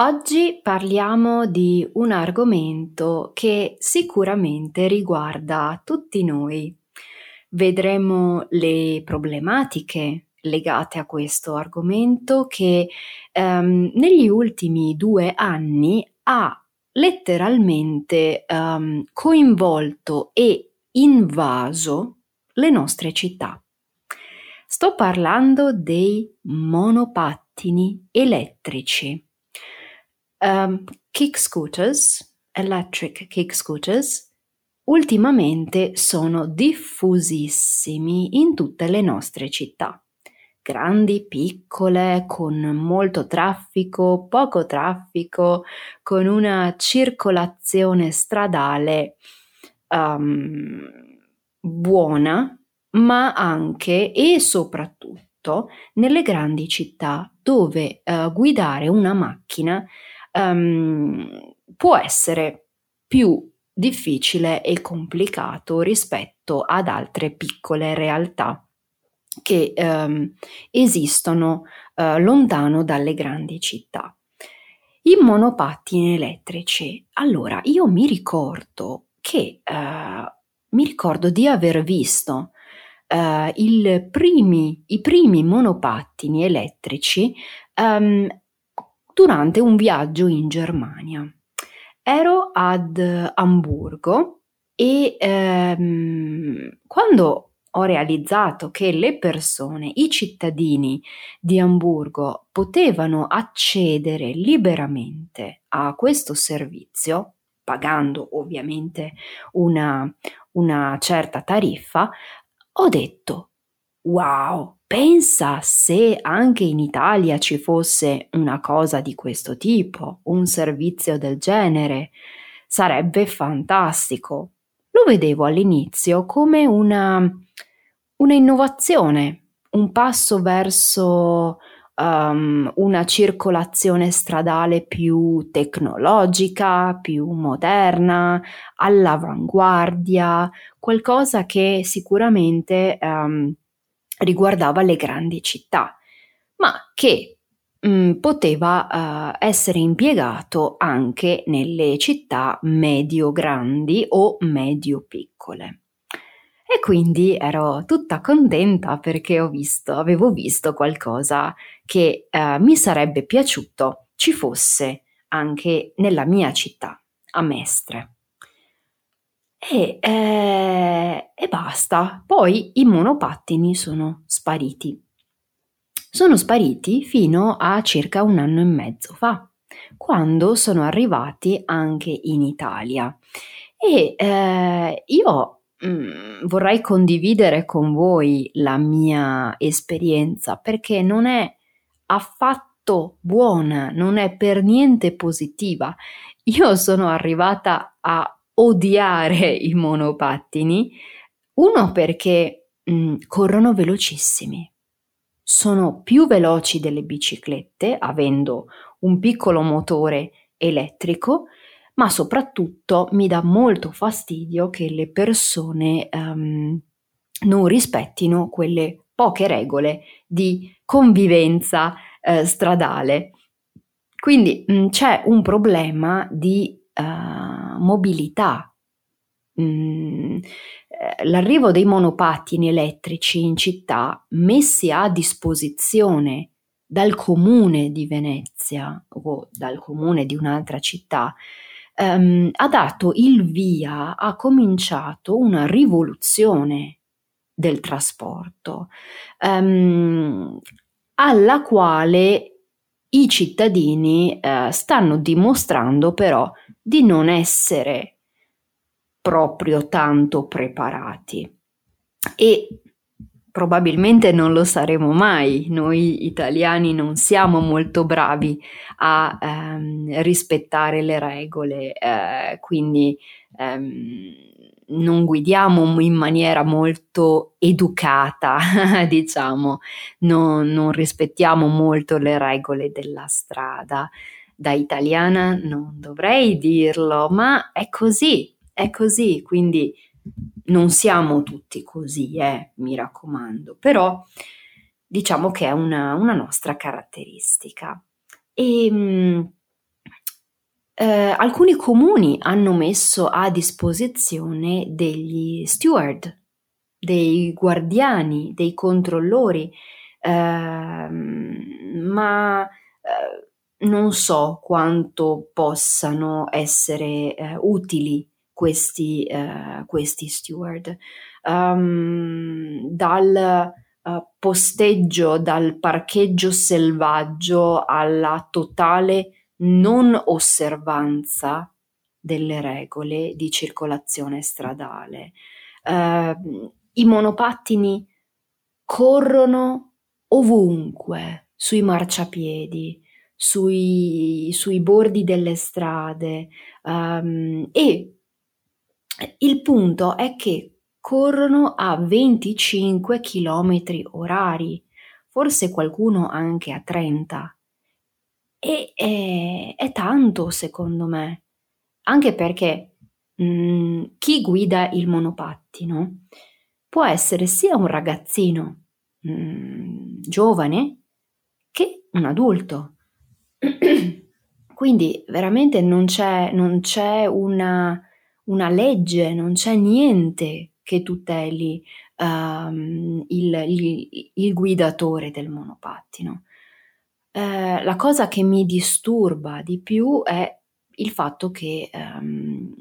Oggi parliamo di un argomento che sicuramente riguarda tutti noi. Vedremo le problematiche legate a questo argomento che um, negli ultimi due anni ha letteralmente um, coinvolto e invaso le nostre città. Sto parlando dei monopattini elettrici um, kick scooters, electric kick scooters, ultimamente sono diffusissimi in tutte le nostre città. Grandi, piccole, con molto traffico, poco traffico, con una circolazione stradale um, buona, ma anche e soprattutto nelle grandi città dove uh, guidare una macchina um, può essere più difficile e complicato rispetto ad altre piccole realtà che um, esistono uh, lontano dalle grandi città. I monopattini elettrici. Allora, io mi ricordo che uh, mi ricordo di aver visto uh, primi, i primi monopattini elettrici um, durante un viaggio in Germania. Ero ad Amburgo e ehm, quando ho realizzato che le persone, i cittadini di Amburgo potevano accedere liberamente a questo servizio, pagando ovviamente una, una certa tariffa, ho detto, wow, Pensa se anche in Italia ci fosse una cosa di questo tipo, un servizio del genere. Sarebbe fantastico. Lo vedevo all'inizio come una, una innovazione, un passo verso um, una circolazione stradale più tecnologica, più moderna, all'avanguardia, qualcosa che sicuramente um, riguardava le grandi città, ma che mh, mm, poteva uh, essere impiegato anche nelle città medio-grandi o medio-piccole. E quindi ero tutta contenta perché visto, avevo visto qualcosa che uh, mi sarebbe piaciuto ci fosse anche nella mia città, a Mestre. E, eh, e basta. Poi i monopattini sono spariti. Sono spariti fino a circa un anno e mezzo fa, quando sono arrivati anche in Italia. E eh, io mh, mm, vorrei condividere con voi la mia esperienza perché non è affatto buona, non è per niente positiva. Io sono arrivata a odiare i monopattini, uno perché mh, corrono velocissimi, sono più veloci delle biciclette, avendo un piccolo motore elettrico, ma soprattutto mi dà molto fastidio che le persone um, non rispettino quelle poche regole di convivenza eh, stradale. Quindi mh, c'è un problema di uh, mobilità. Mm, eh, l'arrivo dei monopattini elettrici in città messi a disposizione dal comune di Venezia o dal comune di un'altra città, ehm, ha dato il via, ha cominciato una rivoluzione del trasporto, ehm, alla quale i cittadini eh, stanno dimostrando però di non essere proprio tanto preparati e probabilmente non lo saremo mai. Noi italiani non siamo molto bravi a ehm, rispettare le regole, eh, quindi ehm, non guidiamo in maniera molto educata, diciamo, non, non rispettiamo molto le regole della strada. Da italiana non dovrei dirlo, ma è così, è così, quindi non siamo tutti così, eh, mi raccomando, però diciamo che è una, una nostra caratteristica. E, mh, mm, eh, alcuni comuni hanno messo a disposizione degli steward, dei guardiani, dei controllori, eh, ma eh, non so quanto possano essere eh, utili questi, eh, questi steward. Um, dal uh, posteggio, dal parcheggio selvaggio alla totale non osservanza delle regole di circolazione stradale. Uh, I monopattini corrono ovunque, sui marciapiedi, sui, sui bordi delle strade um, e il punto è che corrono a 25 km orari, forse qualcuno anche a 30. E è, è tanto secondo me, anche perché mh, mm, chi guida il monopattino può essere sia un ragazzino mh, mm, giovane che un adulto. Quindi veramente non c'è, non c'è una una legge, non c'è niente che tuteli um, il, il, il, guidatore del monopattino. Eh, la cosa che mi disturba di più è il fatto che um,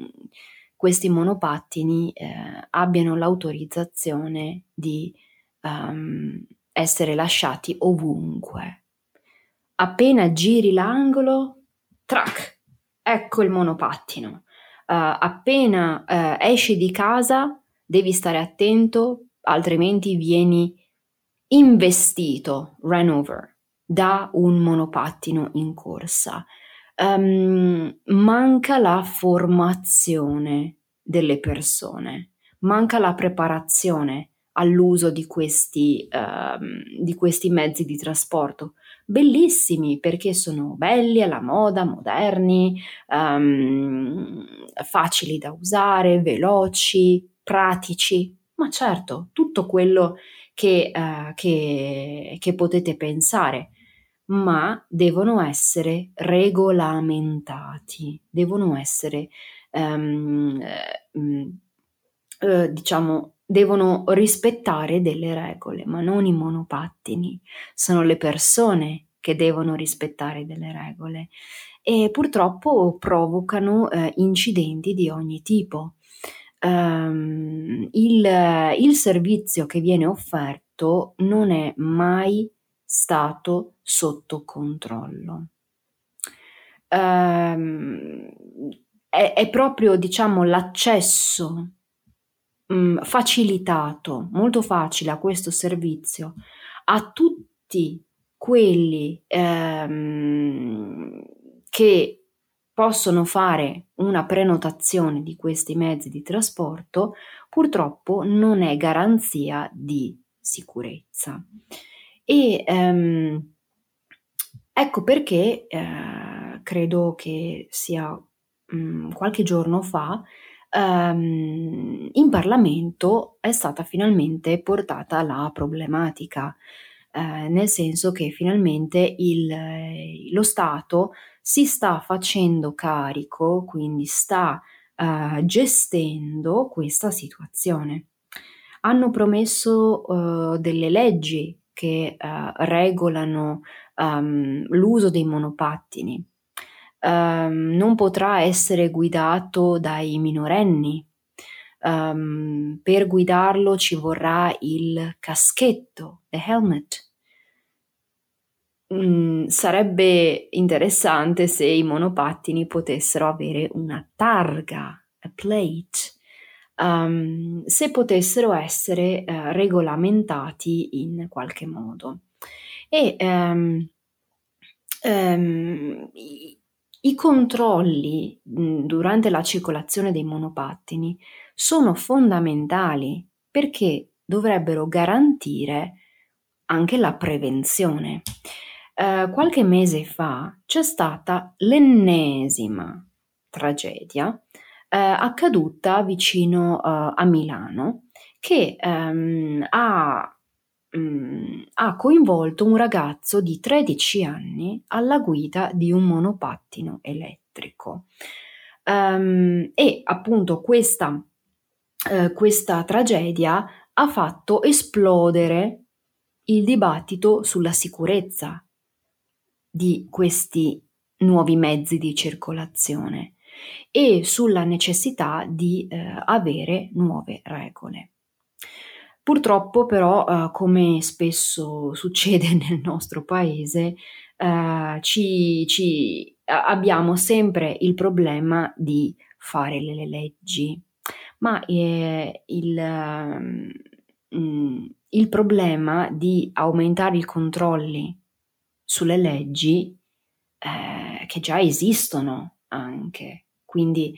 questi monopattini eh, abbiano l'autorizzazione di um, essere lasciati ovunque. Appena giri l'angolo, trac, ecco il monopattino uh, appena uh, esci di casa devi stare attento, altrimenti vieni investito, ran over, da un monopattino in corsa. Um, manca la formazione delle persone, manca la preparazione all'uso di questi, uh, di questi mezzi di trasporto bellissimi perché sono belli, alla moda, moderni, um, facili da usare, veloci, pratici, ma certo, tutto quello che, uh, che, che potete pensare, ma devono essere regolamentati, devono essere, um, uh, diciamo, devono rispettare delle regole, ma non i monopattini, sono le persone che devono rispettare delle regole e purtroppo provocano eh, incidenti di ogni tipo. Um, il, il servizio che viene offerto non è mai stato sotto controllo. Um, è, è, proprio diciamo l'accesso mh, facilitato, molto facile a questo servizio a tutti quelli ehm, che possono fare una prenotazione di questi mezzi di trasporto purtroppo non è garanzia di sicurezza. E ehm, ecco perché eh, credo che sia mh, mm, qualche giorno fa ehm, in Parlamento è stata finalmente portata la problematica, eh, nel senso che finalmente il, lo Stato si sta facendo carico, quindi sta eh, gestendo questa situazione. Hanno promesso eh, delle leggi che uh, regolano um, l'uso dei monopattini. Um, non potrà essere guidato dai minorenni. Um, per guidarlo ci vorrà il caschetto, the helmet. Mm, sarebbe interessante se i monopattini potessero avere una targa, a plate, um, se potessero essere uh, regolamentati in qualche modo. E um, um, i, i, controlli mh, durante la circolazione dei monopattini sono fondamentali perché dovrebbero garantire anche la prevenzione. Uh, qualche mese fa c'è stata l'ennesima tragedia uh, accaduta vicino uh, a Milano che um, ha, um, ha, coinvolto un ragazzo di 13 anni alla guida di un monopattino elettrico. Um, e appunto questa, questa tragedia ha fatto esplodere il dibattito sulla sicurezza di questi nuovi mezzi di circolazione e sulla necessità di eh, avere nuove regole. Purtroppo però, eh, come spesso succede nel nostro paese, eh, ci, ci, abbiamo sempre il problema di fare le leggi, ma eh, il, mm, il problema di aumentare i controlli sulle leggi eh, che già esistono anche. Quindi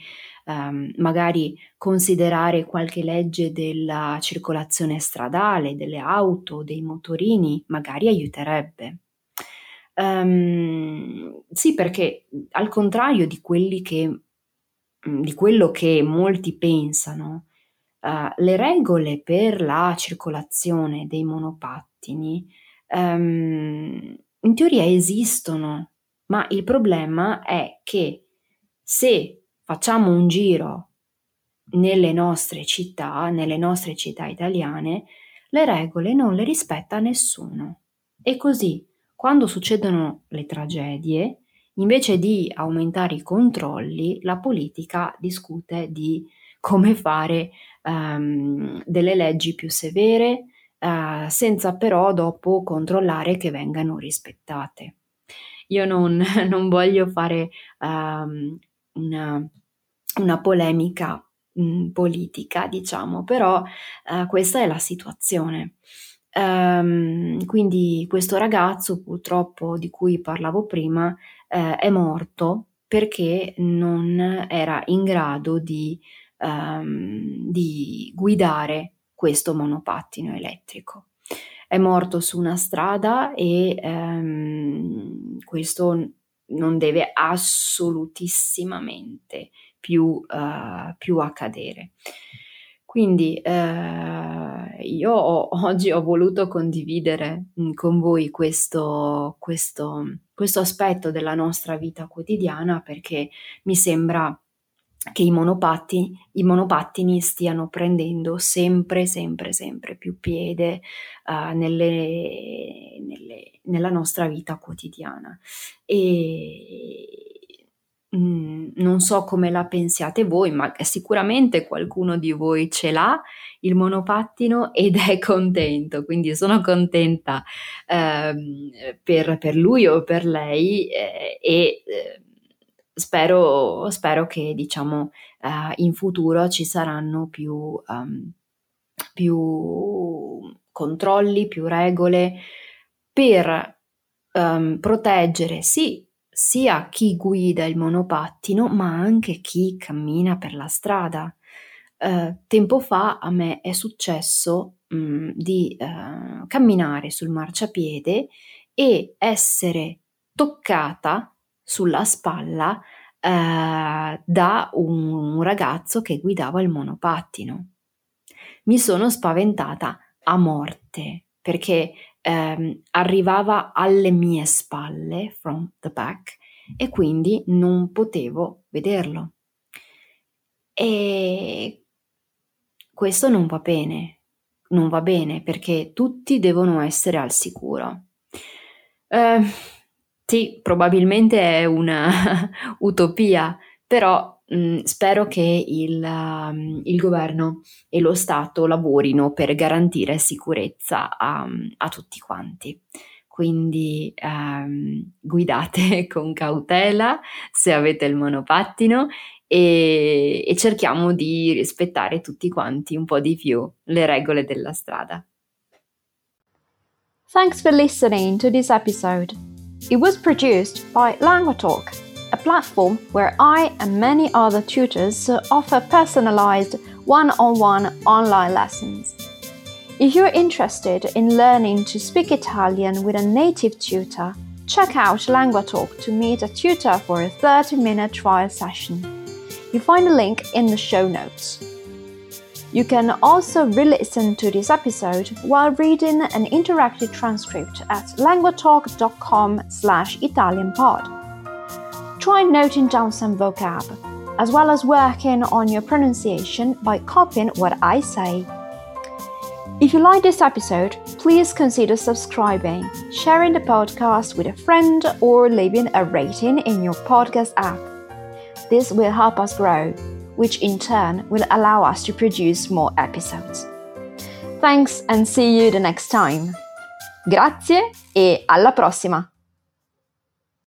ehm, magari considerare qualche legge della circolazione stradale, delle auto, dei motorini, magari aiuterebbe. Um, sì, perché al contrario di, che, mm, di quello che molti pensano, uh, le regole per la circolazione dei monopattini um, in teoria esistono, ma il problema è che se facciamo un giro nelle nostre città, nelle nostre città italiane, le regole non le rispetta nessuno. E così, quando succedono le tragedie, invece di aumentare i controlli, la politica discute di come fare um, delle leggi più severe, uh, senza però dopo controllare che vengano rispettate. Io non, non voglio fare um, una, una, polemica um, politica, diciamo, però uh, questa è la situazione. Um, quindi questo ragazzo purtroppo di cui parlavo prima uh, è morto perché non era in grado di, um, di guidare questo monopattino elettrico. È morto su una strada e ehm, questo non deve assolutissimamente più, uh, più accadere. Quindi eh, io ho, oggi ho voluto condividere mm, con voi questo, questo, questo aspetto della nostra vita quotidiana perché mi sembra che i monopattini, i monopattini stiano prendendo sempre, sempre, sempre più piede uh, nelle, nelle, nella nostra vita quotidiana. E mm, non so come la pensiate voi, ma sicuramente qualcuno di voi ce l'ha il monopattino ed è contento, quindi sono contenta uh, per, per, lui o per lei eh, e eh, spero, spero che diciamo uh, in futuro ci saranno più, um, più controlli, più regole per um, proteggere sì sia chi guida il monopattino ma anche chi cammina per la strada. Uh, tempo fa a me è successo um, di uh, camminare sul marciapiede e essere toccata sulla spalla eh, da un, un ragazzo che guidava il monopattino. Mi sono spaventata a morte perché ehm, arrivava alle mie spalle, from the back, e quindi non potevo vederlo. E questo non va bene, non va bene perché tutti devono essere al sicuro. Uh, sì, probabilmente è una utopia, però mm, spero che il, um, il, governo e lo Stato lavorino per garantire sicurezza a, a tutti quanti. Quindi um, guidate con cautela se avete il monopattino e, e cerchiamo di rispettare tutti quanti un po' di più le regole della strada. Thanks for listening to this episode. It was produced by LanguaTalk, platform where I and many other tutors offer personalized one on one online lessons. If you're interested in learning to speak Italian with a native tutor, check out LanguaTalk to meet a tutor for a 30 minute trial session. You find a link in the show notes. You can also re-listen to this episode while reading an interactive transcript at languatalk.com slash italianpod. Try noting down some vocab, as well as working on your pronunciation by copying what I say. If you like this episode, please consider subscribing, sharing the podcast with a friend, or leaving a rating in your podcast app. This will help us grow, which in turn will allow us to produce more episodes. Thanks and see you the next time. Grazie e alla prossima!